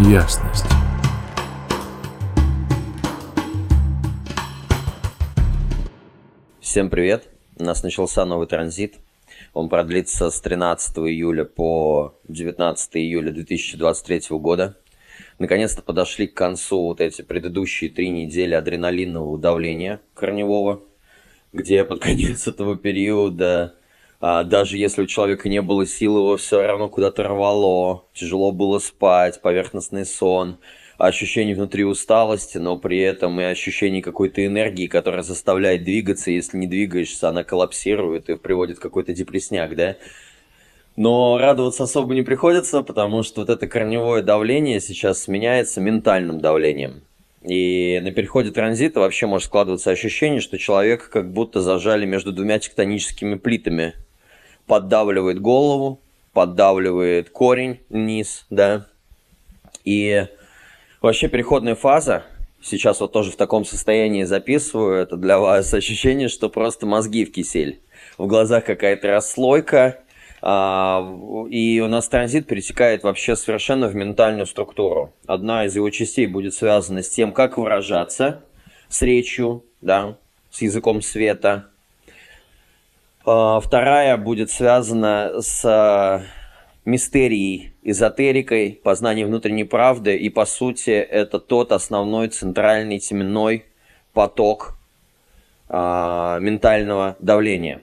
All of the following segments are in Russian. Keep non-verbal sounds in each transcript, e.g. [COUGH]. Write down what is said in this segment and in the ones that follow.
ясность. Всем привет! У нас начался новый транзит. Он продлится с 13 июля по 19 июля 2023 года. Наконец-то подошли к концу вот эти предыдущие три недели адреналинового давления корневого, где под конец этого периода а, даже если у человека не было сил, его все равно куда-то рвало, тяжело было спать, поверхностный сон, ощущение внутри усталости, но при этом и ощущение какой-то энергии, которая заставляет двигаться, если не двигаешься, она коллапсирует и приводит какой-то депресняк, да? Но радоваться особо не приходится, потому что вот это корневое давление сейчас сменяется ментальным давлением. И на переходе транзита вообще может складываться ощущение, что человека как будто зажали между двумя тектоническими плитами – поддавливает голову, поддавливает корень вниз, да. И вообще переходная фаза, сейчас вот тоже в таком состоянии записываю, это для вас [LAUGHS] ощущение, что просто мозги в кисель. В глазах какая-то расслойка, а, и у нас транзит перетекает вообще совершенно в ментальную структуру. Одна из его частей будет связана с тем, как выражаться с речью, да, с языком света, вторая будет связана с а, мистерией, эзотерикой, познанием внутренней правды. И, по сути, это тот основной центральный теменной поток а, ментального давления.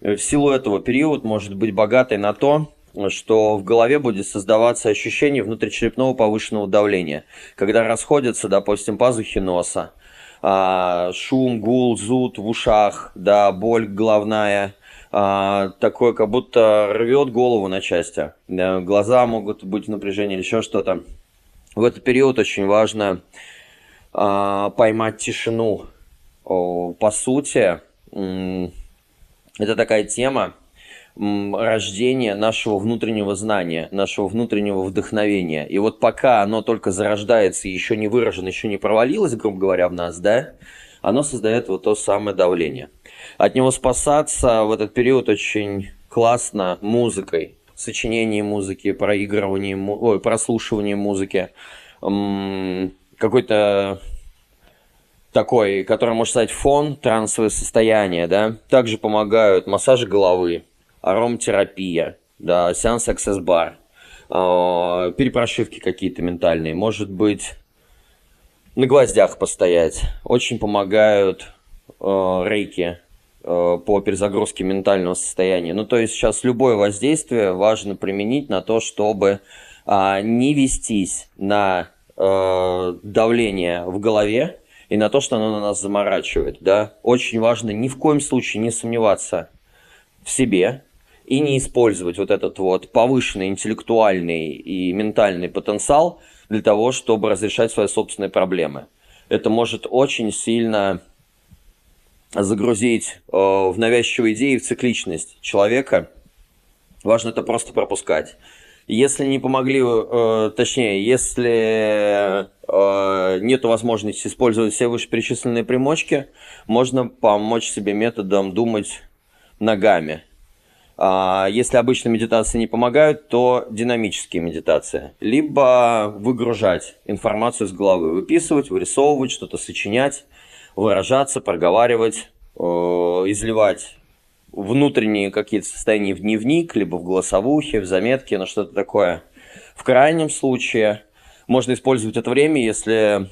В силу этого период может быть богатый на то, что в голове будет создаваться ощущение внутричерепного повышенного давления. Когда расходятся, допустим, пазухи носа, а, шум, гул, зуд в ушах, да, боль головная, а, такое, как будто рвет голову на части. Глаза могут быть в напряжении или еще что-то. В этот период очень важно а, поймать тишину. По сути, это такая тема, рождения нашего внутреннего знания, нашего внутреннего вдохновения. И вот пока оно только зарождается, еще не выражено, еще не провалилось, грубо говоря, в нас, да, оно создает вот то самое давление. От него спасаться в этот период очень классно музыкой, сочинение музыки, проигрывание, ой, прослушивание музыки, какой-то такой, который может стать фон, трансовое состояние, да. Также помогают массажи головы, ароматерапия, да, сеанс Bar, э, перепрошивки какие-то ментальные, может быть, на гвоздях постоять. Очень помогают э, рейки э, по перезагрузке ментального состояния. Ну, то есть сейчас любое воздействие важно применить на то, чтобы э, не вестись на э, давление в голове и на то, что оно на нас заморачивает. Да? Очень важно ни в коем случае не сомневаться в себе, и не использовать вот этот вот повышенный интеллектуальный и ментальный потенциал для того, чтобы разрешать свои собственные проблемы. Это может очень сильно загрузить э, в навязчивые идеи, в цикличность человека. Важно это просто пропускать. Если не помогли, э, точнее, если э, нет возможности использовать все вышеперечисленные примочки, можно помочь себе методом думать ногами. А, если обычные медитации не помогают, то динамические медитации. Либо выгружать информацию с головы, выписывать, вырисовывать, что-то сочинять, выражаться, проговаривать, э, изливать внутренние какие-то состояния в дневник, либо в голосовухе, в заметке, ну что-то такое. В крайнем случае можно использовать это время, если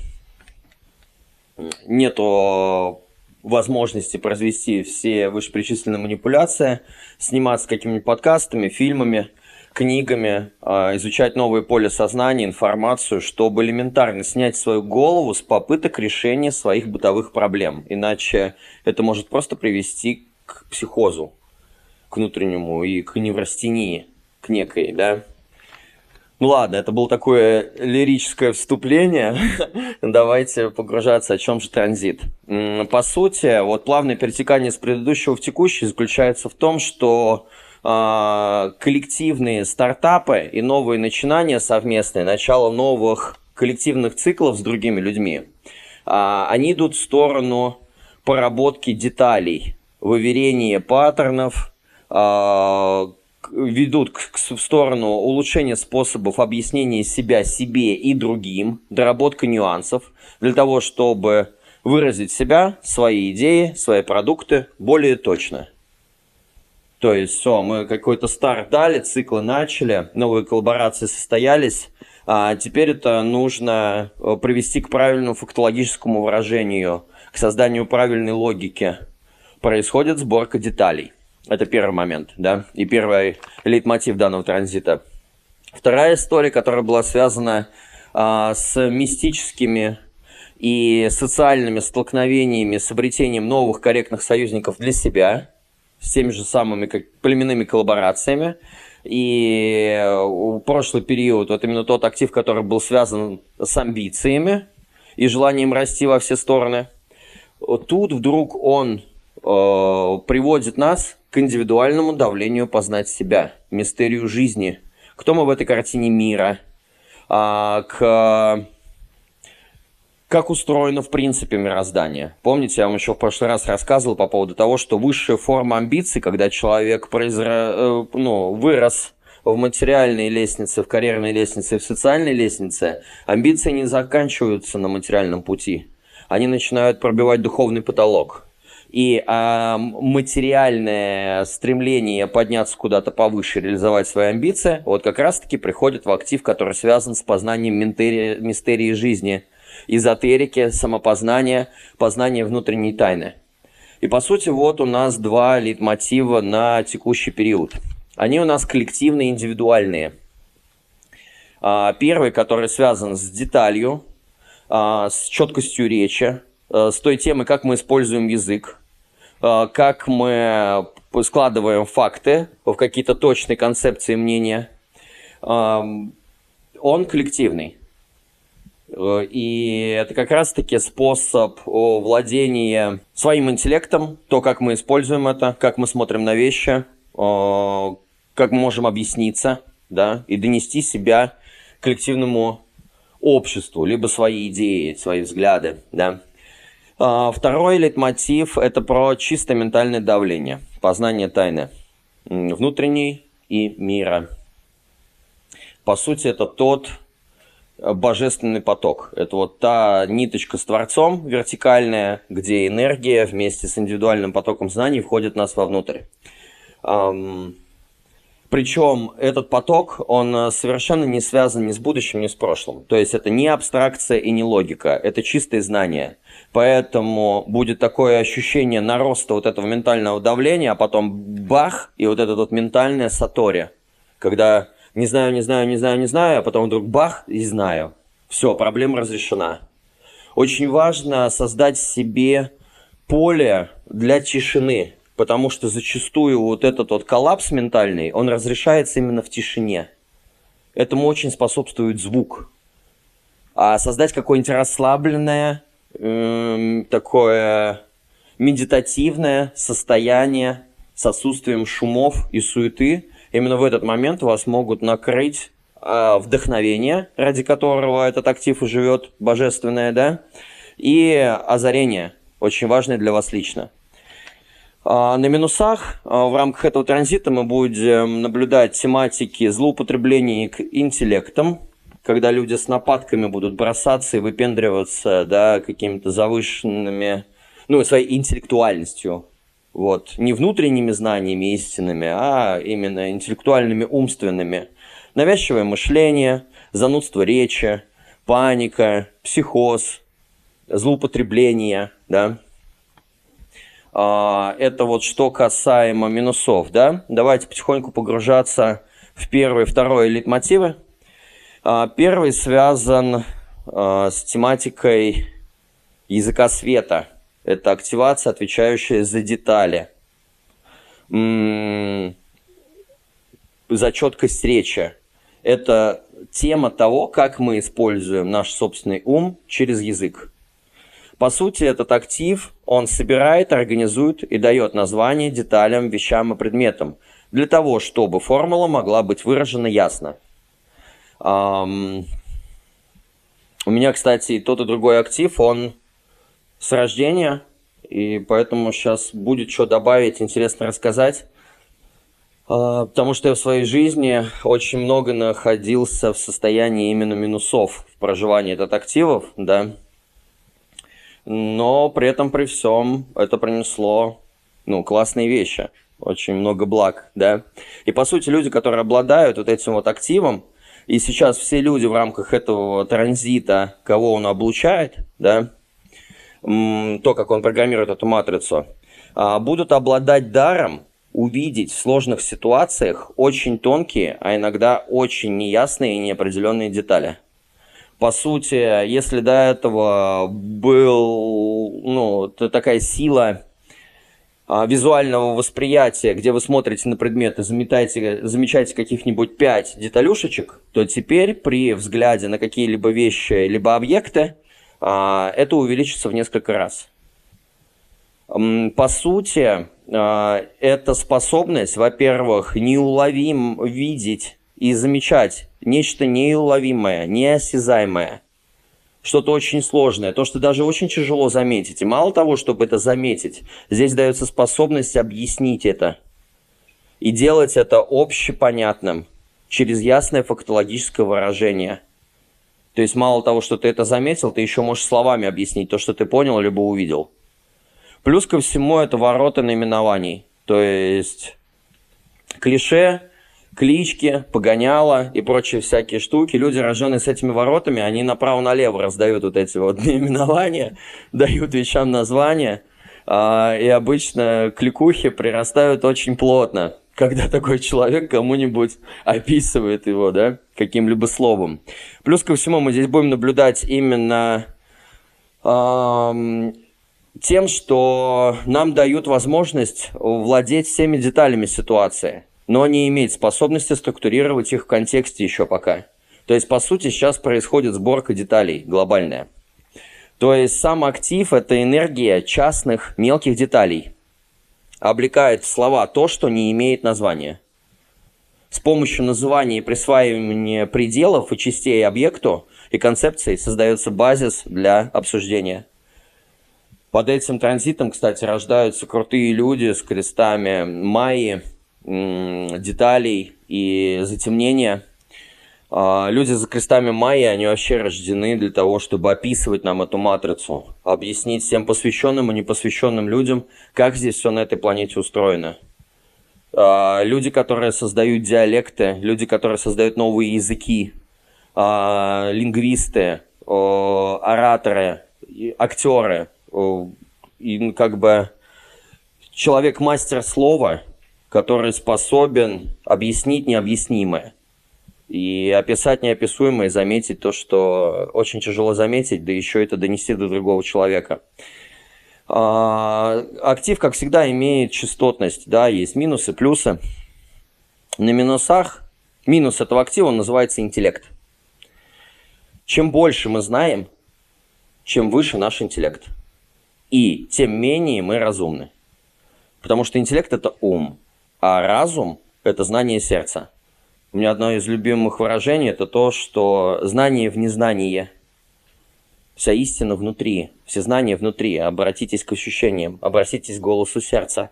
нету возможности произвести все вышеперечисленные манипуляции, сниматься какими-нибудь подкастами, фильмами, книгами, а, изучать новые поле сознания, информацию, чтобы элементарно снять свою голову с попыток решения своих бытовых проблем. Иначе это может просто привести к психозу, к внутреннему и к неврастении, к некой, да, ну ладно, это было такое лирическое вступление. [LAUGHS] Давайте погружаться, о чем же транзит. По сути, вот плавное перетекание с предыдущего в текущий заключается в том, что э, коллективные стартапы и новые начинания совместные, начало новых коллективных циклов с другими людьми, э, они идут в сторону поработки деталей, выверения паттернов, э, ведут к, в сторону улучшения способов объяснения себя себе и другим, доработка нюансов, для того, чтобы выразить себя, свои идеи, свои продукты более точно. То есть, все, мы какой-то старт дали, циклы начали, новые коллаборации состоялись, а теперь это нужно э, привести к правильному фактологическому выражению, к созданию правильной логики. Происходит сборка деталей. Это первый момент, да, и первый лейтмотив данного транзита. Вторая история, которая была связана а, с мистическими и социальными столкновениями с обретением новых корректных союзников для себя, с теми же самыми как, племенными коллаборациями. И э, прошлый период, вот именно тот актив, который был связан с амбициями и желанием расти во все стороны. Тут вдруг он э, приводит нас к индивидуальному давлению познать себя, мистерию жизни. Кто мы в этой картине мира? А, к как устроено в принципе мироздание. Помните, я вам еще в прошлый раз рассказывал по поводу того, что высшая форма амбиций, когда человек произра... Э, ну, вырос в материальной лестнице, в карьерной лестнице, в социальной лестнице, амбиции не заканчиваются на материальном пути. Они начинают пробивать духовный потолок. И а, материальное стремление подняться куда-то повыше, реализовать свои амбиции, вот как раз-таки приходит в актив, который связан с познанием мистерии, мистерии жизни – эзотерики, самопознания, познания внутренней тайны. И по сути вот у нас два лейтмотива на текущий период. Они у нас коллективные, индивидуальные. А, первый, который связан с деталью, а, с четкостью речи, а, с той темой, как мы используем язык, как мы складываем факты в какие-то точные концепции мнения, он коллективный. Э, и это как раз-таки способ владения своим интеллектом, то, как мы используем это, как мы смотрим на вещи, как мы можем объясниться, да, и донести себя коллективному обществу, либо свои идеи, свои взгляды, да. А, второй лейтмотив – это про чисто ментальное давление, познание тайны внутренней и мира. По сути, это тот божественный поток. Это вот та ниточка с Творцом вертикальная, где энергия вместе с индивидуальным потоком знаний входит нас вовнутрь. Причем этот поток, он э, совершенно не связан ни с будущим, ни с прошлым. То есть это не абстракция и не логика, это чистые знания. Поэтому будет такое ощущение нароста вот этого ментального давления, а потом бах, и вот это вот ментальное сатори, когда не знаю, не знаю, не знаю, не знаю, а потом вдруг бах и знаю. Все, проблема разрешена. Очень важно создать себе поле для тишины, потому что зачастую вот этот вот коллапс ментальный, он разрешается именно в тишине. Этому очень способствует звук. А создать какое-нибудь расслабленное, эм, такое медитативное состояние с отсутствием шумов и суеты, именно в этот момент вас могут накрыть э, вдохновение, ради которого этот актив и живет, божественное, да, и озарение, очень важное для вас лично. А, на минусах а, в рамках этого транзита мы будем наблюдать тематики злоупотребления интеллектом, когда люди с нападками будут бросаться и выпендриваться да, какими-то завышенными, ну, своей интеллектуальностью, вот, не внутренними знаниями истинными, а именно интеллектуальными, умственными. Навязчивое мышление, занудство речи, паника, психоз, злоупотребление, да. А, это вот что касаемо минусов, да. Давайте потихоньку погружаться в первый второй литмотивы. А, первый связан а, с тематикой языка света – это активация, отвечающая за детали. За четкость речи. Это тема того, как мы используем наш собственный ум через язык. По сути, этот актив, он собирает, организует и дает название деталям, вещам и предметам, для того, чтобы формула могла быть выражена ясно. Um, у меня, кстати, тот и другой актив, он с рождения, и поэтому сейчас будет что добавить, интересно рассказать. А, потому что я в своей жизни очень много находился в состоянии именно минусов в проживании этот активов, да. Но при этом, при всем, это принесло, ну, классные вещи, очень много благ, да. И, по сути, люди, которые обладают вот этим вот активом, и сейчас все люди в рамках этого транзита, кого он облучает, да, то, как он программирует эту матрицу, а, будут обладать даром увидеть в сложных ситуациях очень тонкие, а иногда очень неясные и неопределенные детали. По сути, если до этого был, ну, такая сила а, визуального восприятия, где вы смотрите на предметы, заметаете, замечаете каких-нибудь пять деталюшечек, то теперь при взгляде на какие-либо вещи, либо объекты, а, это увеличится в несколько раз. По сути, а, это способность, во-первых, неуловим видеть и замечать нечто неуловимое, неосязаемое, что-то очень сложное, то, что даже очень тяжело заметить. И мало того, чтобы это заметить, здесь дается способность объяснить это и делать это общепонятным через ясное фактологическое выражение. То есть мало того, что ты это заметил, ты еще можешь словами объяснить то, что ты понял либо увидел. Плюс ко всему это ворота наименований. То есть клише, клички, погоняла и прочие всякие штуки. Люди, рожденные с этими воротами, они направо-налево раздают вот эти вот [LAUGHS] наименования, дают вещам названия. А, и обычно кликухи прирастают очень плотно, когда такой человек кому-нибудь описывает его, да, каким-либо словом. Плюс ко всему мы здесь будем наблюдать именно тем, что нам дают возможность владеть всеми деталями ситуации, но не иметь способности структурировать их в контексте еще пока. То есть, по сути, сейчас происходит сборка деталей глобальная. То есть, сам актив – это энергия частных мелких деталей. Облекает в слова то, что не имеет названия. С помощью называния и присваивания пределов и частей объекту и концепции создается базис для обсуждения – под этим транзитом, кстати, рождаются крутые люди с крестами майи, деталей и затемнения. А, люди за крестами майи, они вообще рождены для того, чтобы описывать нам эту матрицу, объяснить всем посвященным и непосвященным людям, как здесь все на этой планете устроено. А, люди, которые создают диалекты, люди, которые создают новые языки, а, лингвисты, ораторы, актеры – ну, как бы человек-мастер слова, который способен объяснить необъяснимое и описать неописуемое, заметить то, что очень тяжело заметить, да еще это донести до другого человека. А, актив, как всегда, имеет частотность, да, есть минусы, плюсы. На минусах минус этого актива называется интеллект. Чем больше мы знаем, чем выше наш интеллект – и тем менее мы разумны. Потому что интеллект – это ум, а разум – это знание сердца. У меня одно из любимых выражений – это то, что знание в незнании. Вся истина внутри, все знания внутри. Обратитесь к ощущениям, обратитесь к голосу сердца.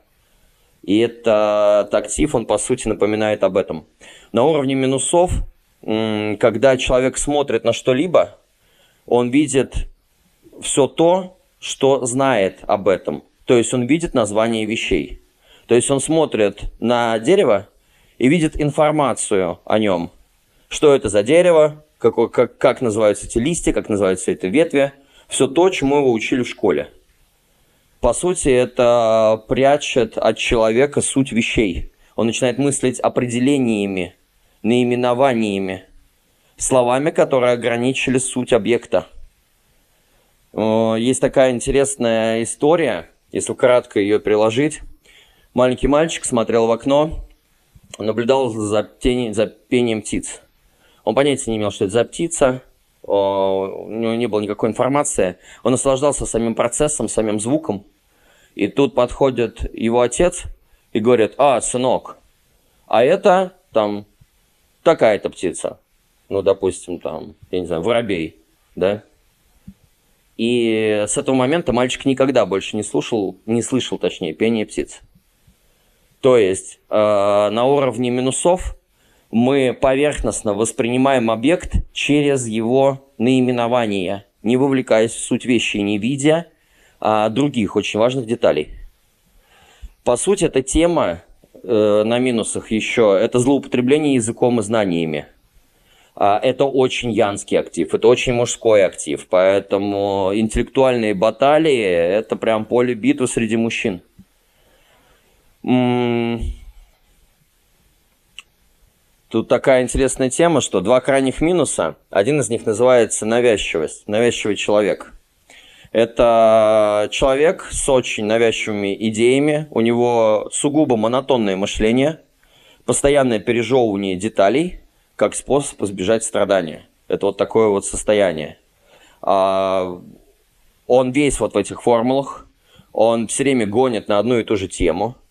И этот актив, он по сути напоминает об этом. На уровне минусов, когда человек смотрит на что-либо, он видит все то, что знает об этом. То есть он видит название вещей. То есть он смотрит на дерево и видит информацию о нем. Что это за дерево, какой, как, как называются эти листья, как называются эти ветви. Все то, чему его учили в школе. По сути, это прячет от человека суть вещей. Он начинает мыслить определениями, наименованиями, словами, которые ограничили суть объекта. Есть такая интересная история, если кратко ее приложить. Маленький мальчик смотрел в окно, наблюдал за, тени, за пением птиц. Он понятия не имел, что это за птица, у него не было никакой информации. Он наслаждался самим процессом, самим звуком. И тут подходит его отец и говорит, а, сынок, а это там такая-то птица. Ну, допустим, там, я не знаю, воробей, да? И с этого момента мальчик никогда больше не слушал, не слышал, точнее, пение птиц. То есть э, на уровне минусов мы поверхностно воспринимаем объект через его наименование, не вовлекаясь в суть вещи не видя а, других очень важных деталей. По сути, эта тема э, на минусах еще – это злоупотребление языком и знаниями. А, это очень янский актив, это очень мужской актив, поэтому интеллектуальные баталии – это прям поле битвы среди мужчин. Тут такая интересная тема, что два крайних минуса. Один из них называется навязчивость, навязчивый человек. Это человек с очень навязчивыми идеями, у него сугубо монотонное мышление, постоянное пережевывание деталей, как способ избежать страдания. Это вот такое вот состояние. А, он весь вот в этих формулах, он все время гонит на одну и ту же тему –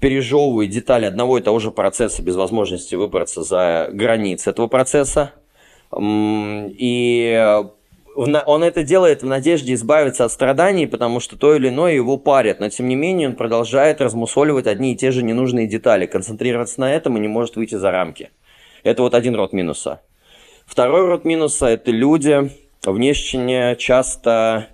пережевывает детали одного и того же процесса без возможности выбраться за границы этого процесса. И он это делает в надежде избавиться от страданий, потому что то или иное его парят. Но тем не менее он продолжает размусоливать одни и те же ненужные детали, концентрироваться на этом и не может выйти за рамки. Это вот один род минуса. Второй род минуса – это люди, внешне часто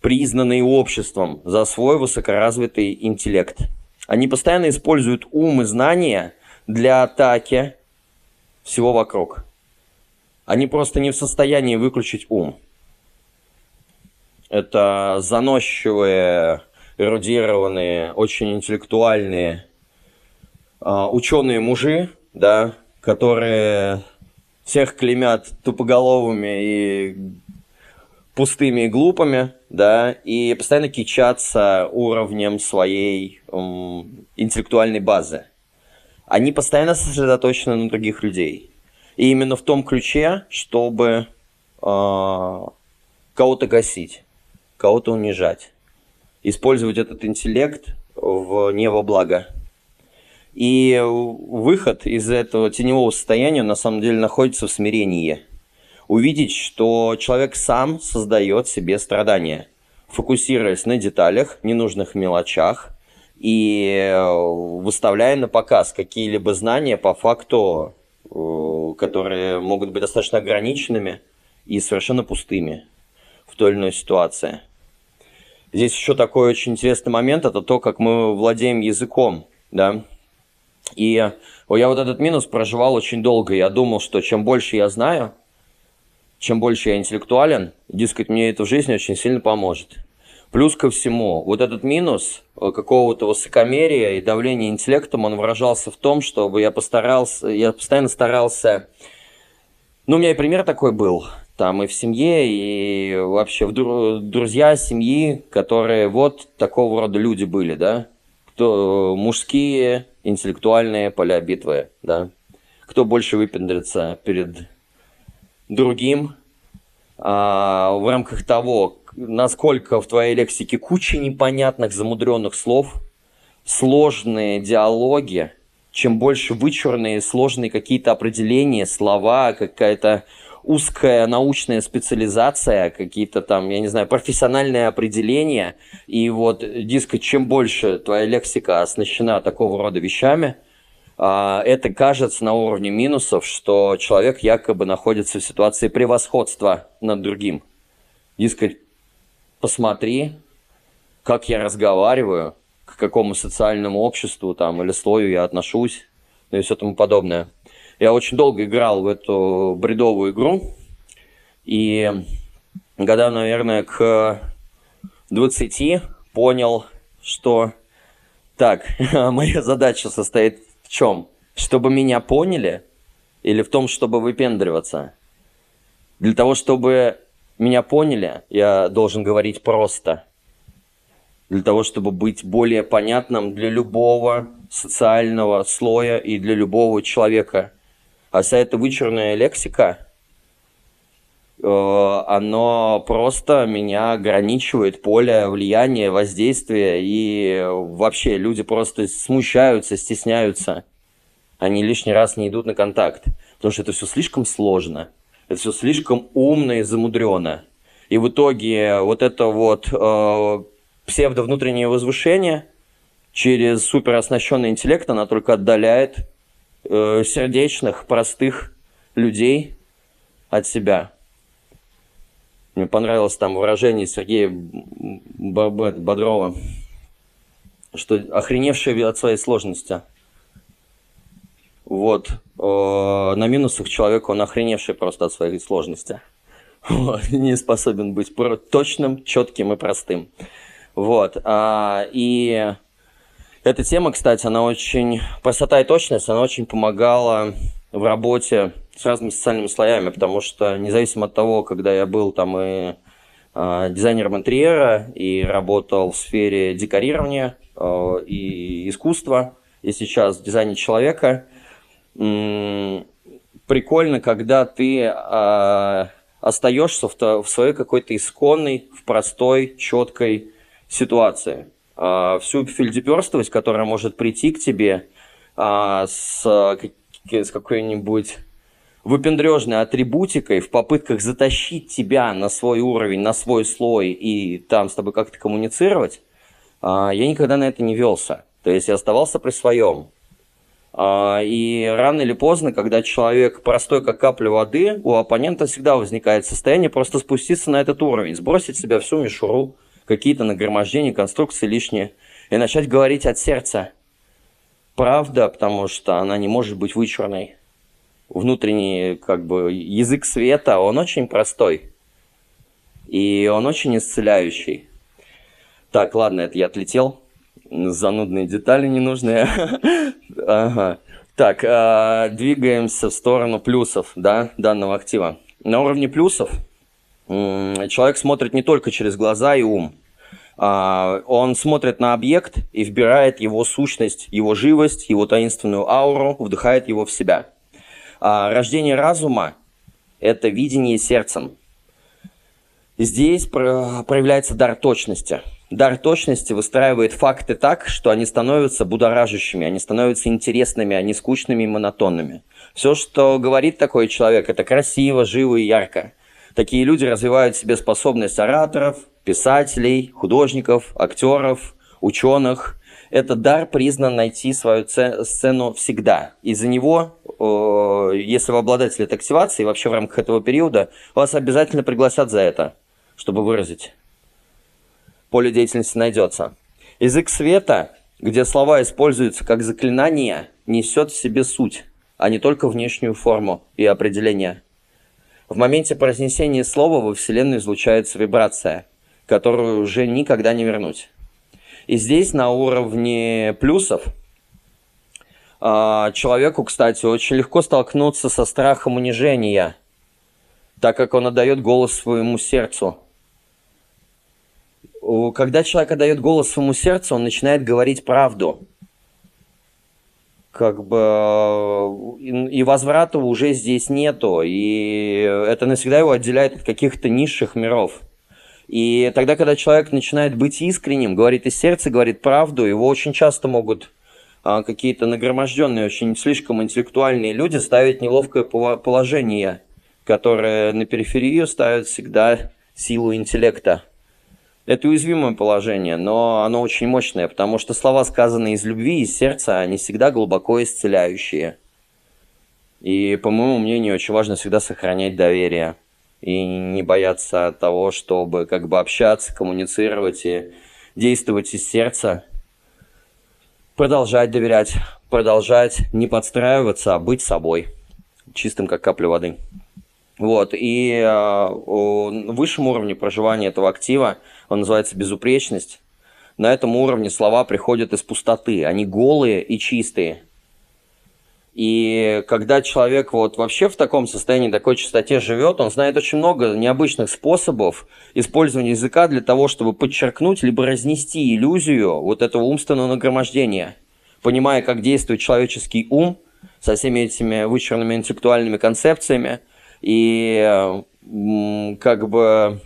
признанные обществом за свой высокоразвитый интеллект – они постоянно используют ум и знания для атаки всего вокруг. Они просто не в состоянии выключить ум. Это заносчивые, эрудированные, очень интеллектуальные э, ученые мужи, да, которые всех клеймят тупоголовыми и пустыми и глупыми, да, и постоянно кичаться уровнем своей эм, интеллектуальной базы. Они постоянно сосредоточены на других людей. И именно в том ключе, чтобы э, кого-то гасить, кого-то унижать. Использовать этот интеллект в, не во благо. И выход из этого теневого состояния на самом деле находится в смирении – увидеть, что человек сам создает себе страдания, фокусируясь на деталях, ненужных мелочах и э, выставляя на показ какие-либо знания по факту, э, которые могут быть достаточно ограниченными и совершенно пустыми в той или иной ситуации. Здесь еще такой очень интересный момент, это то, как мы владеем языком, да. И я вот этот минус проживал очень долго. Я думал, что чем больше я знаю, чем больше я интеллектуален, дескать, мне это в жизни очень сильно поможет. Плюс ко всему, вот этот минус э, какого-то высокомерия и давления интеллектом, он выражался в том, чтобы я постарался, я постоянно старался... Ну, у меня и пример такой был, там и в семье, и вообще в дру... друзья семьи, которые вот такого рода люди были, да, кто мужские, интеллектуальные поля битвы, да, кто больше выпендрится перед другим а, в рамках того, насколько в твоей лексике куча непонятных замудренных слов, сложные диалоги, чем больше вычурные, сложные какие-то определения, слова, какая-то узкая научная специализация, какие-то там, я не знаю, профессиональные определения. И вот, диско, чем больше твоя лексика оснащена такого рода вещами – это кажется на уровне минусов, что человек якобы находится в ситуации превосходства над другим. Дескать, посмотри, как я разговариваю, к какому социальному обществу там, или слою я отношусь, ну и все тому подобное. Я очень долго играл в эту бредовую игру, и года, наверное, к 20 понял, что так, [LAUGHS] моя задача состоит чем? Чтобы меня поняли или в том, чтобы выпендриваться? Для того, чтобы меня поняли, я должен говорить просто. Для того, чтобы быть более понятным для любого социального слоя и для любого человека. А вся эта вычурная лексика, оно просто меня ограничивает поле влияния, воздействия, и вообще люди просто смущаются, стесняются. Они лишний раз не идут на контакт, потому что это все слишком сложно, это все слишком умно и замудрено. И в итоге вот это вот э, псевдо-внутреннее возвышение, через супероснащенный интеллект она только отдаляет э, сердечных, простых людей от себя. Мне понравилось там выражение Сергея Бодрова, что охреневшие от своей сложности. Вот. Э, на минусах человек, он охреневший просто от своей сложности. [LAUGHS] Вот. Не способен быть точным, четким и простым. Вот. А, и эта тема, кстати, она очень... Простота и точность, она очень помогала в работе с разными социальными слоями, потому что независимо от того, когда я был там и э, дизайнером интерьера, и работал в сфере декорирования э, и искусства, и сейчас в дизайне человека, э, прикольно, когда ты э, остаешься в, в своей какой-то исконной, в простой, четкой ситуации. А, всю фильдеперстовость, которая может прийти к тебе а, с, с какой-нибудь выпендрежной атрибутикой в попытках затащить тебя на свой уровень, на свой слой и там с тобой как-то коммуницировать, а, я никогда на это не велся. То есть я оставался при своем. И рано или поздно, когда человек простой, как капля воды, у оппонента всегда возникает состояние просто спуститься на этот уровень, сбросить с себя всю мишуру, какие-то нагромождения, конструкции лишние, и начать говорить от сердца. Правда, потому что она не может быть вычурной. Внутренний, как бы, язык света, он очень простой. И он очень исцеляющий. Так, ладно, это я отлетел. Занудные детали ненужные. [LAUGHS] Ага. Так, а, двигаемся в сторону плюсов, да, данного актива. На уровне плюсов человек смотрит не только через глаза и ум. А, он смотрит на объект и вбирает его сущность, его живость, его таинственную ауру, вдыхает его в себя. А, рождение разума – это видение сердцем. Здесь проявляется дар точности. Дар точности выстраивает факты так, что они становятся будоражащими, они становятся интересными, они скучными и монотонными. Все, что говорит такой человек, это красиво, живо и ярко – Такие люди развивают в себе способность ораторов, писателей, художников, актеров, ученых. Этот дар признан найти свою сцену всегда. Из-за него, если вы обладатель этой активации, вообще в рамках этого периода, вас обязательно пригласят за это, чтобы выразить. Поле деятельности найдется. Язык света, где слова используются как заклинание, несет в себе суть, а не только внешнюю форму и определение. В моменте произнесения слова во Вселенную излучается вибрация, которую уже никогда не вернуть. И здесь на уровне плюсов человеку, кстати, очень легко столкнуться со страхом унижения, так как он отдает голос своему сердцу. Когда человек отдает голос своему сердцу, он начинает говорить правду – как бы и возврата уже здесь нету, и это навсегда его отделяет от каких-то низших миров. И тогда, когда человек начинает быть искренним, говорит из сердца, говорит правду, его очень часто могут а, какие-то нагроможденные, очень слишком интеллектуальные люди ставить неловкое положение, которое на периферию ставит всегда силу интеллекта. Это уязвимое положение, но оно очень мощное, потому что слова, сказанные из любви, из сердца, они всегда глубоко исцеляющие. И, по моему мнению, очень важно всегда сохранять доверие и не бояться того, чтобы как бы общаться, коммуницировать и действовать из сердца. Продолжать доверять, продолжать не подстраиваться, а быть собой, чистым как капля воды. Вот, и э, высшем уровне проживания этого актива, он называется безупречность, на этом уровне слова приходят из пустоты, они голые и чистые. И когда человек вот вообще в таком состоянии, такой чистоте живет, он знает очень много необычных способов использования языка для того, чтобы подчеркнуть либо разнести иллюзию вот этого умственного нагромождения, понимая, как действует человеческий ум со всеми этими вычурными интеллектуальными концепциями – и как бы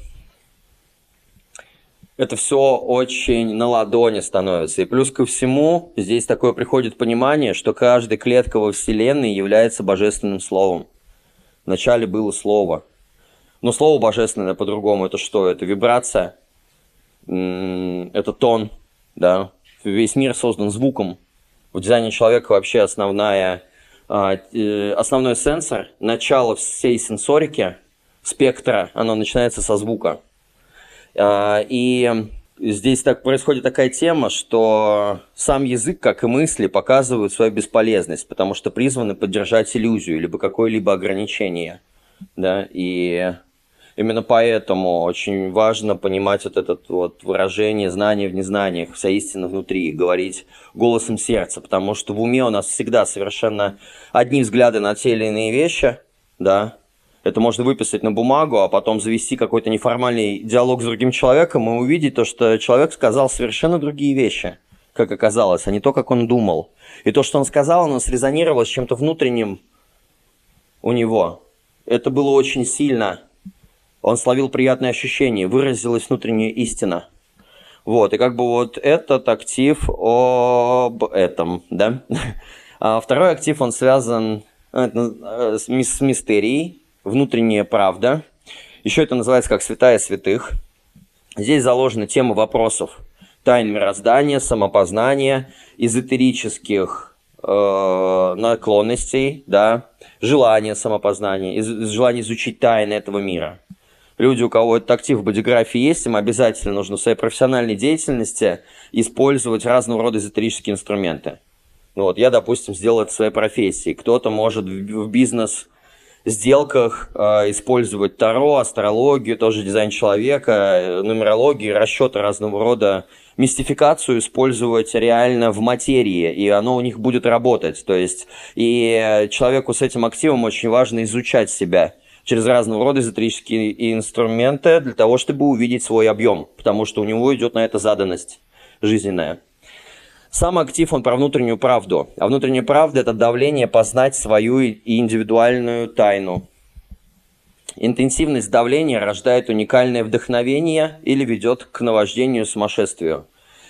это все очень на ладони становится. И плюс ко всему, здесь такое приходит понимание, что каждая клетка во Вселенной является божественным словом. Вначале было слово. Но слово божественное по-другому это что? Это вибрация, это тон, да, весь мир создан звуком. В дизайне человека вообще основная, а, э, основной сенсор, начало всей сенсорики, спектра, оно начинается со звука. А, и здесь так происходит такая тема, что сам язык, как и мысли, показывают свою бесполезность, потому что призваны поддержать иллюзию, либо какое-либо ограничение. Да? И именно поэтому очень важно понимать вот это вот выражение знания в незнаниях, вся истина внутри, говорить голосом сердца, потому что в уме у нас всегда совершенно одни взгляды на те или иные вещи, да, это можно выписать на бумагу, а потом завести какой-то неформальный диалог с другим человеком и увидеть то, что человек сказал совершенно другие вещи, как оказалось, а не то, как он думал. И то, что он сказал, оно срезонировало с чем-то внутренним у него. Это было очень сильно. Он словил приятные ощущения, выразилась внутренняя истина. Вот, и как бы вот этот актив об этом, да. [LAUGHS] А второй актив, он связан э, э, с мистерией, внутренняя правда. Еще это называется как святая святых. Здесь заложена тема вопросов тайн мироздания, самопознания, эзотерических э, наклонностей, да, желания самопознания, из, желания изучить тайны этого мира. Люди, у кого этот актив в бодиграфии есть, им обязательно нужно в своей профессиональной деятельности использовать разного рода эзотерические инструменты. Вот, я, допустим, сделал это в своей профессии. Кто-то может в бизнес сделках э, использовать Таро, астрологию, тоже дизайн человека, э, нумерологию, расчеты разного рода, мистификацию использовать реально в материи, и оно у них будет работать. То есть и человеку с этим активом очень важно изучать себя через разного рода эзотерические инструменты для того, чтобы увидеть свой объем, потому что у него идет на это заданность жизненная. Сам актив, он про внутреннюю правду. А внутренняя правда – это давление познать свою индивидуальную тайну. Интенсивность давления рождает уникальное вдохновение или ведет к наваждению сумасшествию.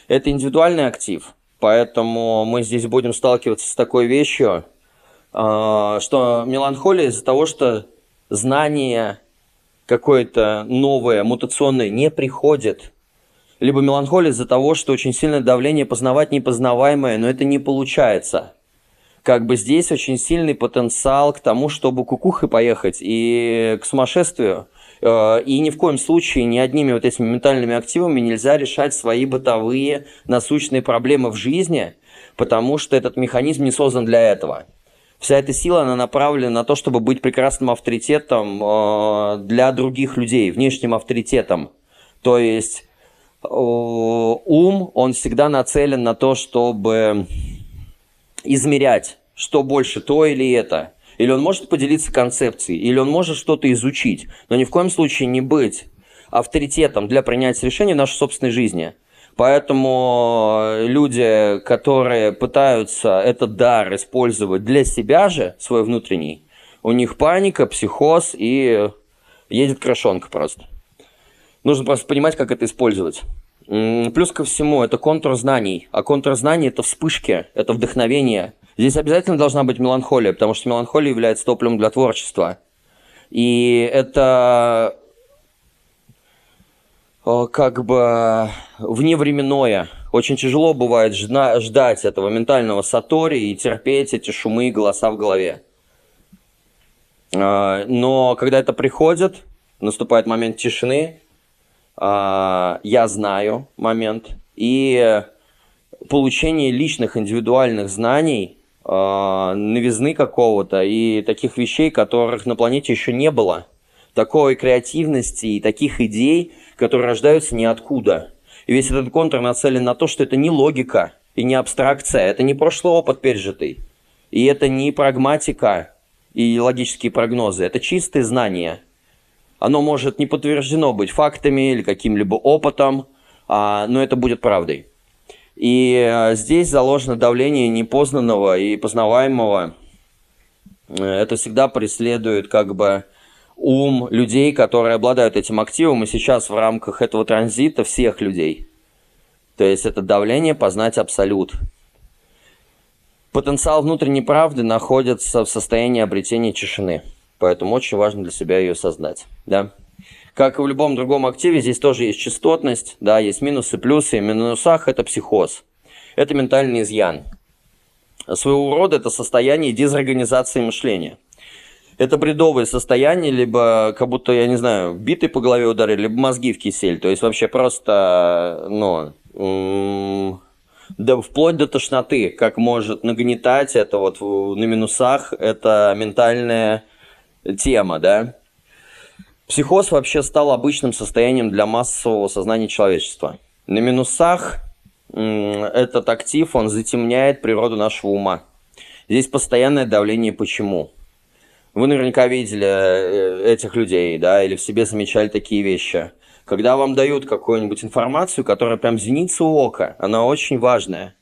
Это индивидуальный актив, поэтому мы здесь будем сталкиваться с такой вещью, а, что меланхолия из-за того, что знание какое-то новое, мутационное не приходит – либо меланхолия из-за того, что очень сильное давление познавать непознаваемое, но это не получается. Как бы здесь очень сильный потенциал к тому, чтобы кукухой поехать и к сумасшествию. Э, и ни в коем случае ни одними вот этими ментальными активами нельзя решать свои бытовые насущные проблемы в жизни, потому что этот механизм не создан для этого. Вся эта сила, она направлена на то, чтобы быть прекрасным авторитетом э, для других людей, внешним авторитетом. То есть ум, он всегда нацелен на то, чтобы измерять, что больше, то или это. Или он может поделиться концепцией, или он может что-то изучить, но ни в коем случае не быть авторитетом для принятия решений в нашей собственной жизни. Поэтому люди, которые пытаются этот дар использовать для себя же, свой внутренний, у них паника, психоз и едет крашонка просто. Нужно просто понимать, как это использовать. Плюс ко всему, это контур знаний. А контур знаний – это вспышки, это вдохновение. Здесь обязательно должна быть меланхолия, потому что меланхолия является топливом для творчества. И это как бы вневременное. Очень тяжело бывает ждать этого ментального сатори и терпеть эти шумы и голоса в голове. А, но когда это приходит, наступает момент тишины, я знаю момент, и получение личных индивидуальных знаний, а, новизны какого-то и таких вещей, которых на планете еще не было. Такой креативности и таких идей, которые рождаются ниоткуда. И весь этот контур нацелен на то, что это не логика и не абстракция, это не прошлый опыт пережитый. И это не прагматика и логические прогнозы, это чистые знания – оно может не подтверждено быть фактами или каким-либо опытом, а, но это будет правдой. И а, здесь заложено давление непознанного и познаваемого. Это всегда преследует как бы ум людей, которые обладают этим активом, и сейчас в рамках этого транзита всех людей. То есть это давление познать абсолют. Потенциал внутренней правды находится в состоянии обретения тишины. Поэтому очень важно для себя ее создать. Да? Как и в любом другом активе, здесь тоже есть частотность, да, есть минусы, плюсы. В минусах это психоз. Это ментальный изъян. Своего рода это состояние дезорганизации мышления. Это бредовое состояние, либо как будто, я не знаю, биты по голове ударили, либо мозги в кисель. То есть вообще просто, ну, да вплоть до тошноты, как может нагнетать это вот на минусах, это ментальная тема, да. Психоз вообще стал обычным состоянием для массового сознания человечества. На минусах этот актив, он затемняет природу нашего ума. Здесь постоянное давление «почему?». Вы наверняка видели э, этих людей, да, или в себе замечали такие вещи. Когда вам дают какую-нибудь информацию, которая прям зеница ока, она очень важная.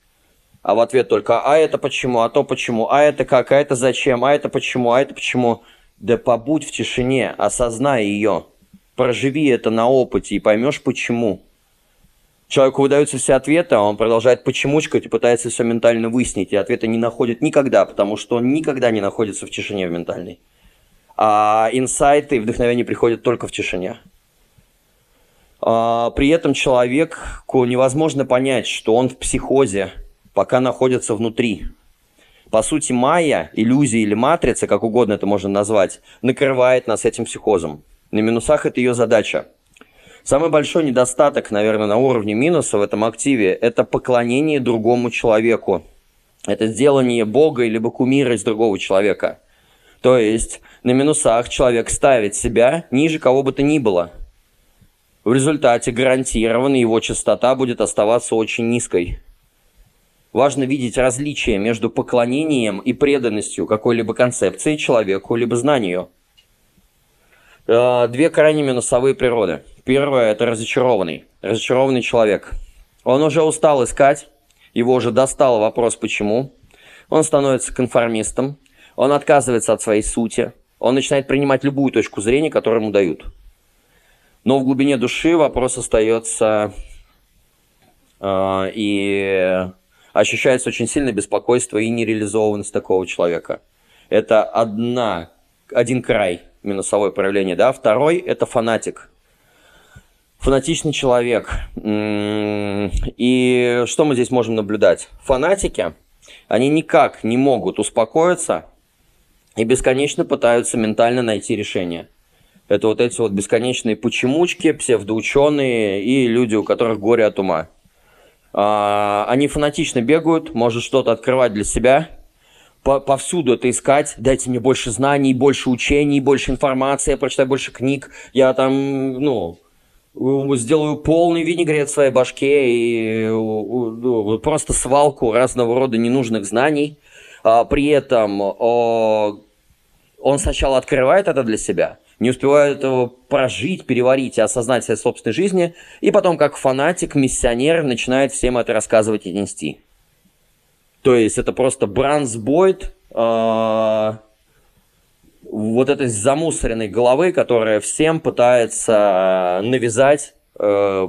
А в ответ только «а это почему?», «а то почему?», «а это как?», «а это зачем?», «а это почему?», «а это почему?». Да побудь в тишине, осознай ее. Проживи это на опыте и поймешь почему. Человеку выдаются все ответы, а он продолжает почемучкать и пытается все ментально выяснить, и ответа не находит никогда, потому что он никогда не находится в тишине в ментальной. А инсайты и вдохновение приходят только в тишине. А, при этом человеку невозможно понять, что он в психозе, пока находится внутри. По сути, майя, иллюзия или матрица, как угодно это можно назвать, накрывает нас этим психозом. На минусах это ее задача. Самый большой недостаток, наверное, на уровне минуса в этом активе – это поклонение другому человеку. Это сделание Бога или кумира из другого человека. То есть на минусах человек ставит себя ниже кого бы то ни было. В результате гарантированно его частота будет оставаться очень низкой. Важно видеть различия между поклонением и преданностью какой-либо концепции человеку либо знанию. Э, две крайне минусовые природы – Первое – это разочарованный. Разочарованный человек. Он уже устал искать, его уже достал вопрос «почему?». Он становится конформистом, он отказывается от своей сути, он начинает принимать любую точку зрения, которую ему дают. Но в глубине души вопрос остается э, и ощущается очень сильное беспокойство и нереализованность такого человека. Это одна, один край минусовое проявление, да. Второй – это фанатик фанатичный человек. И что мы здесь можем наблюдать? Фанатики, они никак не могут успокоиться и бесконечно пытаются ментально найти решение. Это вот эти вот бесконечные почемучки, псевдоученые и люди, у которых горе от ума. А, они фанатично бегают, может что-то открывать для себя, повсюду это искать, дайте мне больше знаний, больше учений, больше информации, я прочитаю больше книг, я там, ну, сделаю полный винегрет в своей башке и ну, просто свалку разного рода ненужных знаний. А при этом он сначала открывает это для себя, не успевает его прожить, переварить и осознать своей собственной жизни, и потом, как фанатик, миссионер, начинает всем это рассказывать и нести. То есть это просто брансбойд, а, вот этой замусоренной головы, которая всем пытается э, навязать, э,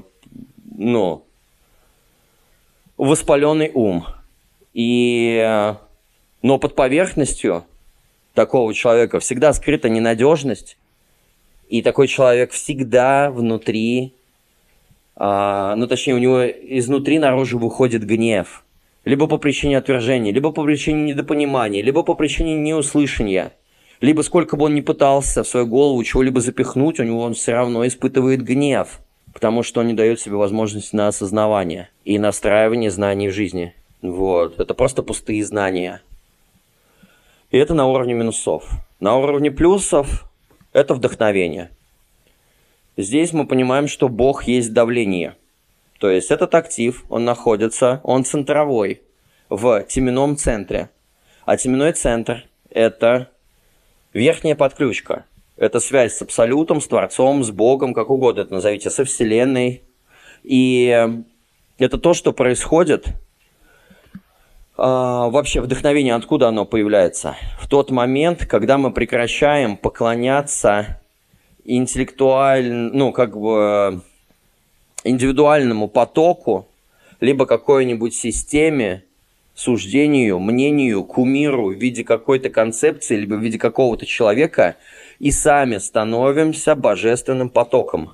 ну, воспаленный ум. И, э, но под поверхностью такого человека всегда скрыта ненадежность, и такой человек всегда внутри, э, ну точнее у него изнутри наружу выходит гнев, либо по причине отвержения, либо по причине недопонимания, либо по причине неуслышания – либо сколько бы он ни пытался в свою голову чего-либо запихнуть, у него он все равно испытывает гнев, потому что он не дает себе возможности на осознавание и настраивание знаний в жизни. Вот. Это просто пустые знания. И это на уровне минусов. На уровне плюсов это вдохновение. Здесь мы понимаем, что Бог есть давление. То есть этот актив, он находится, он центровой, в теменном центре. А теменной центр – это Верхняя подключка – это связь с Абсолютом, с Творцом, с Богом, как угодно это назовите, со Вселенной. И это то, что происходит а, вообще вдохновение, откуда оно появляется? В тот момент, когда мы прекращаем поклоняться интеллектуальному, ну, как бы индивидуальному потоку, либо какой-нибудь системе, суждению, мнению, кумиру в виде какой-то концепции, либо в виде какого-то человека, и сами становимся божественным потоком.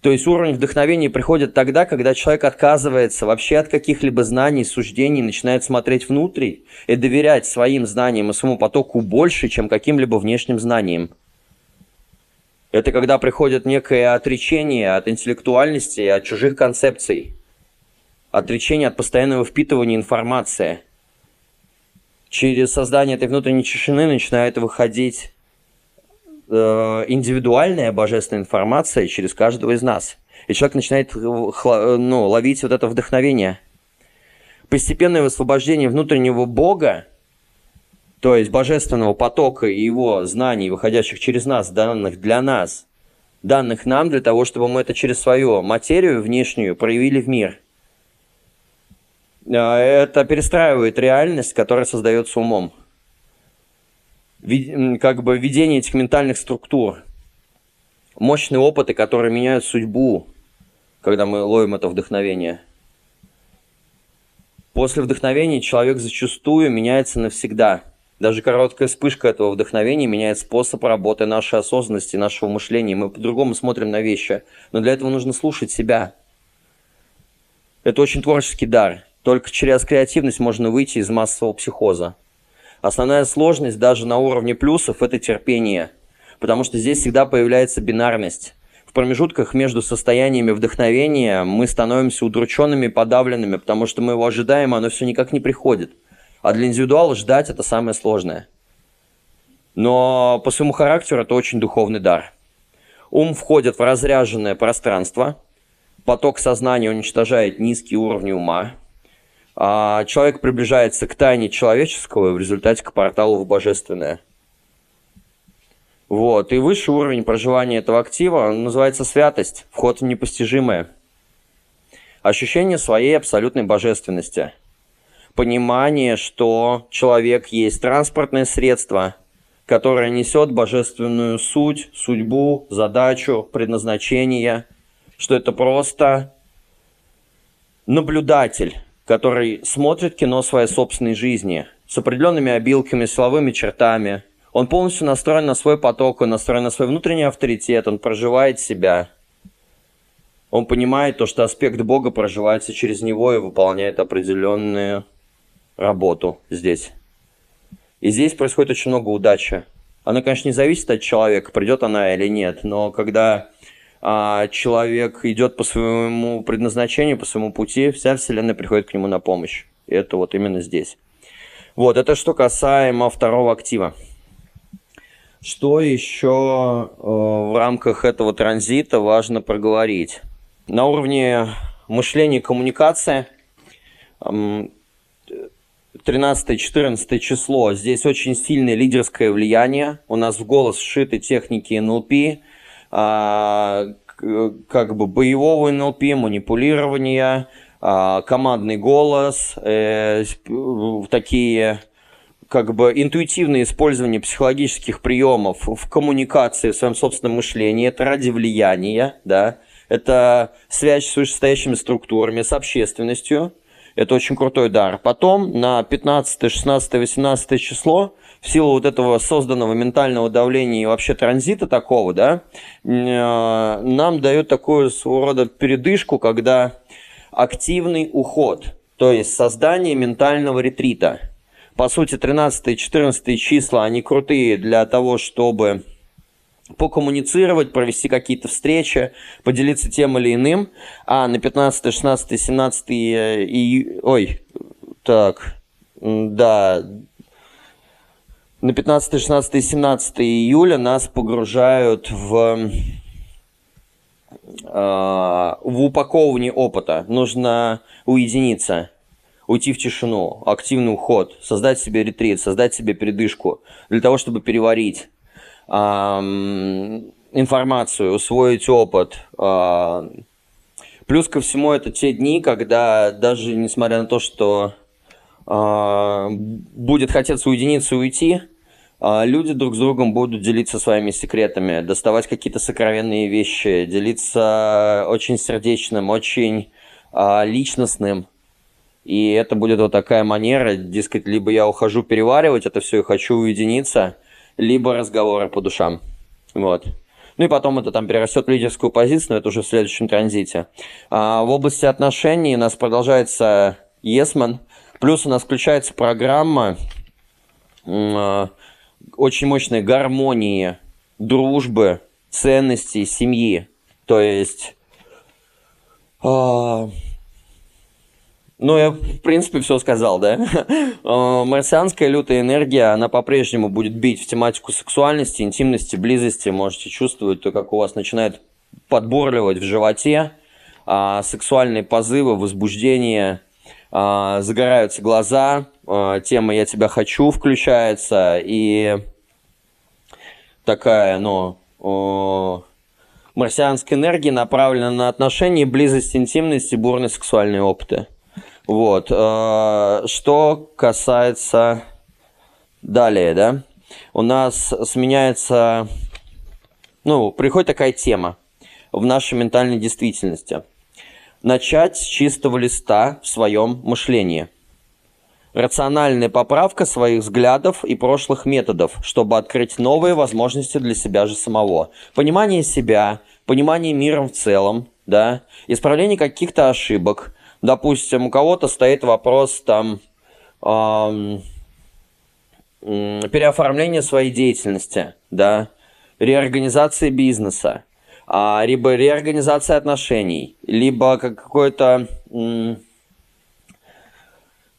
То есть уровень вдохновения приходит тогда, когда человек отказывается вообще от каких-либо знаний, суждений, начинает смотреть внутрь и доверять своим знаниям и своему потоку больше, чем каким-либо внешним знаниям. Это когда приходит некое отречение от интеллектуальности, от чужих концепций, отречение от постоянного впитывания информации. Через создание этой внутренней тишины начинает выходить индивидуальная божественная информация через каждого из нас. И человек начинает э, ну, ловить вот это вдохновение. Постепенное высвобождение внутреннего Бога, то есть божественного потока и его знаний, выходящих через нас, данных для нас, данных нам для того, чтобы мы это через свою материю внешнюю проявили в мир. Э, это перестраивает реальность, которая создается умом как бы видение этих ментальных структур, мощные опыты, которые меняют судьбу, когда мы ловим это вдохновение. После вдохновения человек зачастую меняется навсегда. Даже короткая вспышка этого вдохновения меняет способ работы нашей осознанности, нашего мышления. Мы по-другому смотрим на вещи. Но для этого нужно слушать себя. Это очень творческий дар. Только через креативность можно выйти из массового психоза. Основная сложность даже на уровне плюсов – это терпение, потому что здесь всегда появляется бинарность. В промежутках между состояниями вдохновения мы становимся удрученными, подавленными, потому что мы его ожидаем, а оно все никак не приходит. А для индивидуала ждать – это самое сложное. Но по своему характеру это очень духовный дар. Ум входит в разряженное пространство, поток сознания уничтожает низкие уровни ума, человек приближается к тайне человеческого и в результате к порталу в божественное. Вот. И высший уровень проживания этого актива называется святость, вход в непостижимое. Ощущение своей абсолютной божественности. Понимание, что человек есть транспортное средство, которое несет божественную суть, судьбу, задачу, предназначение, что это просто наблюдатель, который смотрит кино своей собственной жизни с определенными обилками, силовыми чертами. Он полностью настроен на свой поток, он настроен на свой внутренний авторитет, он проживает себя. Он понимает то, что аспект Бога проживается через него и выполняет определенную работу здесь. И здесь происходит очень много удачи. Она, конечно, не зависит от человека, придет она или нет, но когда человек идет по своему предназначению, по своему пути, вся Вселенная приходит к нему на помощь. И это вот именно здесь. Вот, это что касаемо второго актива. Что еще э, в рамках этого транзита важно проговорить? На уровне мышления и коммуникации 13-14 число. Здесь очень сильное лидерское влияние. У нас в голос вшиты техники НЛП, а, как бы боевого НЛП, манипулирования, а, командный голос, э, такие как бы интуитивное использование психологических приемов в коммуникации, в своем собственном мышлении, это ради влияния, да, это связь с вышестоящими структурами, с общественностью, это очень крутой дар. Потом на 15, 16, 18 число в силу вот этого созданного ментального давления и вообще транзита такого, да, э, нам дает такую своего рода передышку, когда активный уход, то есть создание ментального ретрита. По сути, 13 и 14 числа, они крутые для того, чтобы покоммуницировать, провести какие-то встречи, поделиться тем или иным. А на 15, 16, 17 и... Ой, так, да, на 15, 16 и 17 июля нас погружают в, э, в упаковывание опыта. Нужно уединиться, уйти в тишину, активный уход, создать себе ретрит, создать себе передышку для того, чтобы переварить информацию, усвоить опыт. Э, плюс ко всему, это те дни, когда даже несмотря на то, что э, будет хотеться уединиться уйти – а, люди друг с другом будут делиться своими секретами, доставать какие-то сокровенные вещи, делиться очень сердечным, очень а, личностным. И это будет вот такая манера, дескать, либо я ухожу переваривать это все и хочу уединиться, либо разговоры по душам. Вот. Ну и потом это там перерастет в лидерскую позицию, но это уже в следующем транзите. А в области отношений у нас продолжается Есман, плюс у нас включается программа э, очень мощной гармонии, дружбы, ценностей, семьи. То есть... Э, ну, я, в принципе, все сказал, да? [LAUGHS] А, марсианская лютая энергия, она по-прежнему будет бить в тематику сексуальности, интимности, близости. Можете чувствовать то, как у вас начинает подборливать в животе, а, сексуальные позывы, возбуждение, загораются глаза, а, тема «Я тебя хочу» включается, и такая, ну, марсианская энергия направлена на отношения, близость, интимность и бурные сексуальные опыты. Вот. Э, что касается далее, да, у нас сменяется, ну, приходит такая тема в нашей ментальной действительности. Начать с чистого листа в своем мышлении. Рациональная поправка своих взглядов и прошлых методов, чтобы открыть новые возможности для себя же самого. Понимание себя, понимание мира в целом, да, исправление каких-то ошибок – допустим, у кого-то стоит вопрос там эм, переоформления своей деятельности, да, реорганизации бизнеса, либо реорганизация отношений, либо какой-то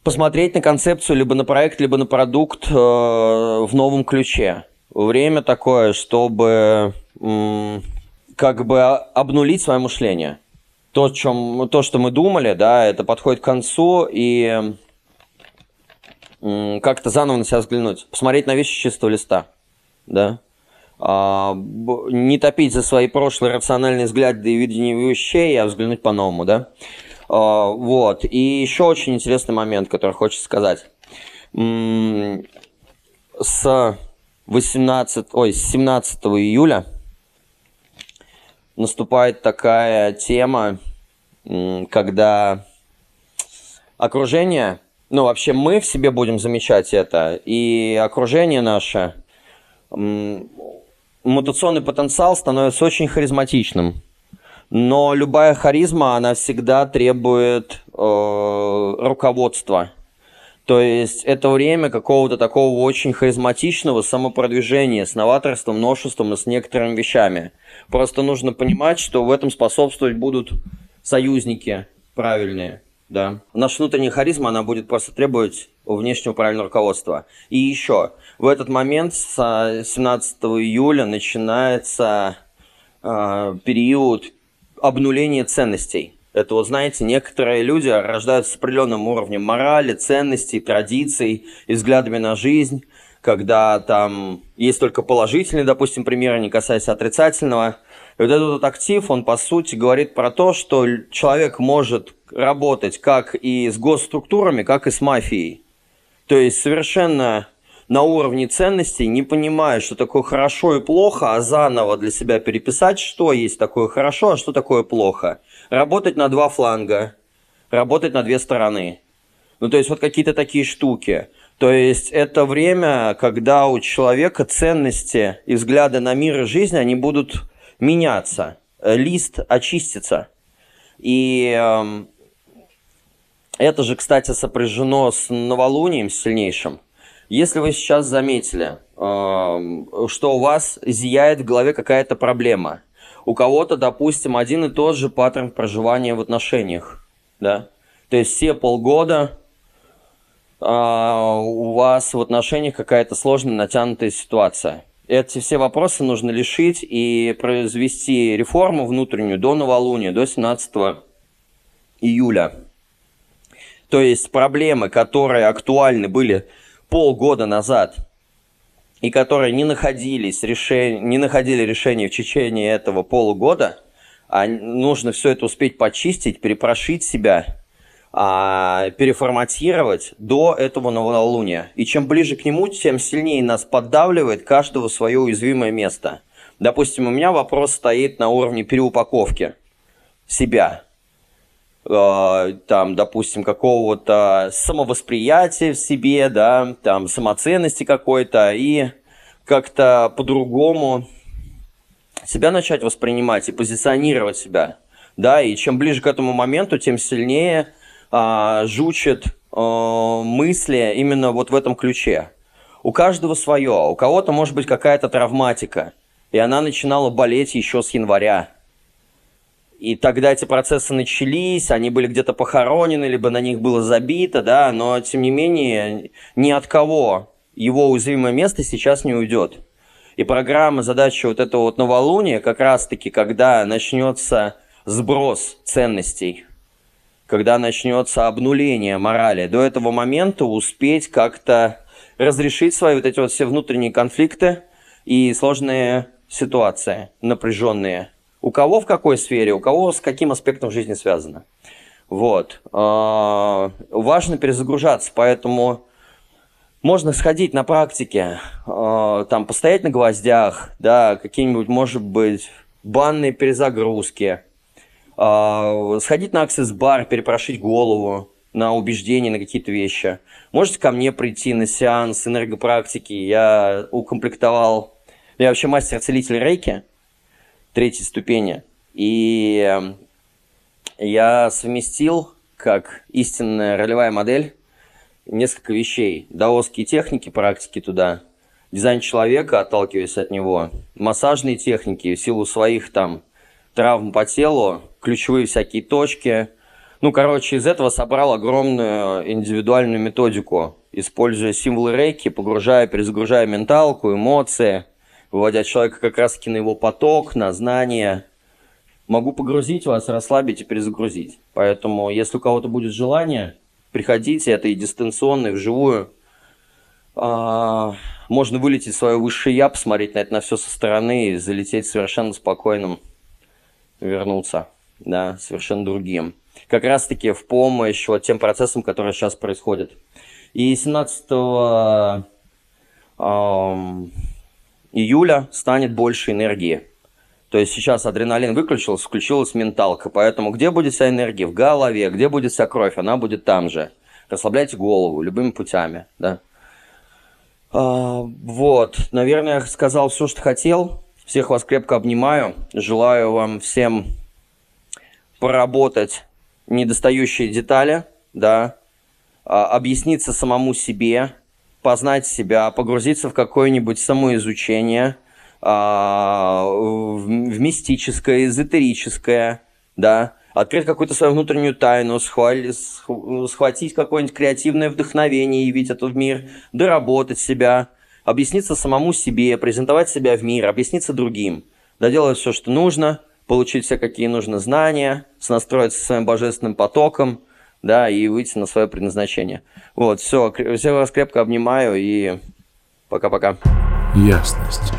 посмотреть на концепцию, либо на проект, либо на продукт э, в новом ключе. Время такое, чтобы как бы обнулить свое мышление то, чем, то, что мы думали, да, это подходит к концу, и как-то заново на себя взглянуть, посмотреть на вещи с чистого листа, да, а, не топить за свои прошлые рациональные взгляды и видение вещей, а взглянуть по-новому, да. А, вот, и еще очень интересный момент, который хочется сказать. С 18, ой, с 17 июля наступает такая тема, когда окружение, ну вообще мы в себе будем замечать это, и окружение наше, мутационный потенциал становится очень харизматичным. Но любая харизма, она всегда требует э, руководства. То есть это время какого-то такого очень харизматичного самопродвижения с новаторством, новшеством и с некоторыми вещами. Просто нужно понимать, что в этом способствовать будут союзники правильные, да. Наша внутренняя харизма, она будет просто требовать внешнего правильного руководства. И еще, в этот момент с 17 июля начинается э, период обнуления ценностей. Это вот, знаете, некоторые люди рождаются с определенным уровнем морали, ценностей, традиций и взглядами на жизнь, когда там есть только положительные, допустим, примеры, не касаясь отрицательного – и вот этот вот актив, он по сути говорит про то, что человек может работать как и с госструктурами, как и с мафией. То есть совершенно на уровне ценностей, не понимая, что такое хорошо и плохо, а заново для себя переписать, что есть такое хорошо, а что такое плохо. Работать на два фланга, работать на две стороны. Ну, то есть вот какие-то такие штуки. То есть это время, когда у человека ценности и взгляды на мир и жизнь, они будут меняться, э, лист очистится. И э, это же, кстати, сопряжено с новолунием сильнейшим. Если вы сейчас заметили, э, что у вас зияет в голове какая-то проблема, у кого-то, допустим, один и тот же паттерн проживания в отношениях, да, то есть все полгода э, у вас в отношениях какая-то сложная натянутая ситуация – эти все вопросы нужно решить и произвести реформу внутреннюю до новолуния, до 17 июля. То есть проблемы, которые актуальны были полгода назад и которые не находились решения, не находили решения в течение этого полугода, а нужно все это успеть почистить, перепрошить себя а, переформатировать до этого новолуния. И чем ближе к нему, тем сильнее нас поддавливает каждого свое уязвимое место. Допустим, у меня вопрос стоит на уровне переупаковки себя. Э, там, допустим, какого-то самовосприятия в себе, да, там, самоценности какой-то, и как-то по-другому себя начать воспринимать и позиционировать себя. Да, и чем ближе к этому моменту, тем сильнее а, жучат а, мысли именно вот в этом ключе. У каждого свое, у кого-то может быть какая-то травматика, и она начинала болеть еще с января. И тогда эти процессы начались, они были где-то похоронены, либо на них было забито, да, но тем не менее ни от кого его уязвимое место сейчас не уйдет. И программа, задача вот этого вот новолуния как раз-таки, когда начнется сброс ценностей, когда начнется обнуление морали, до этого момента успеть как-то разрешить свои вот эти вот все внутренние конфликты и сложные ситуации, напряженные. У кого в какой сфере, у кого с каким аспектом жизни связано. Вот. А, важно перезагружаться, поэтому можно сходить на практике, э, там, постоять на гвоздях, да, какие-нибудь, может быть, банные перезагрузки, э, сходить на аксесс-бар, перепрошить голову на убеждения, на какие-то вещи. Можете ко мне прийти на сеанс энергопрактики. Я укомплектовал... Я вообще мастер-целитель рейки третьей ступени. И я совместил как истинная ролевая модель несколько вещей. Даосские техники, практики туда, дизайн человека, отталкиваясь от него, массажные техники, в силу своих там травм по телу, ключевые всякие точки. Ну, короче, из этого собрал огромную индивидуальную методику, используя символы рейки, погружая, перезагружая менталку, эмоции, выводя человека как раз-таки на его поток, на знания. Могу погрузить вас, расслабить и перезагрузить. Поэтому, если у кого-то будет желание, приходите, это и дистанционно, и вживую. А, можно вылететь в свое высшее я, посмотреть на это на все со стороны и залететь совершенно спокойным, вернуться, да, совершенно другим. Как раз-таки в помощь вот тем процессам, которые сейчас происходят. И 17 э, июля станет больше энергии. То есть сейчас адреналин выключился, включилась менталка. Поэтому где будет вся энергия? В голове. Где будет вся кровь? Она будет там же. Расслабляйте голову любыми путями. Да? А, вот. Наверное, я сказал все, что хотел. Всех вас крепко обнимаю. Желаю вам всем поработать недостающие детали, да, а, объясниться самому себе, познать себя, погрузиться в какое-нибудь самоизучение – а, в мистическое, эзотерическое, да, открыть какую-то свою внутреннюю тайну, схватить какое-нибудь креативное вдохновение, явить это в мир, доработать себя, объясниться самому себе, презентовать себя в мир, объясниться другим, доделать все, что нужно, получить все, какие нужны знания, настроиться своим божественным потоком, да, и выйти на свое предназначение. Вот, все, всех вас крепко обнимаю и пока-пока. Ясность.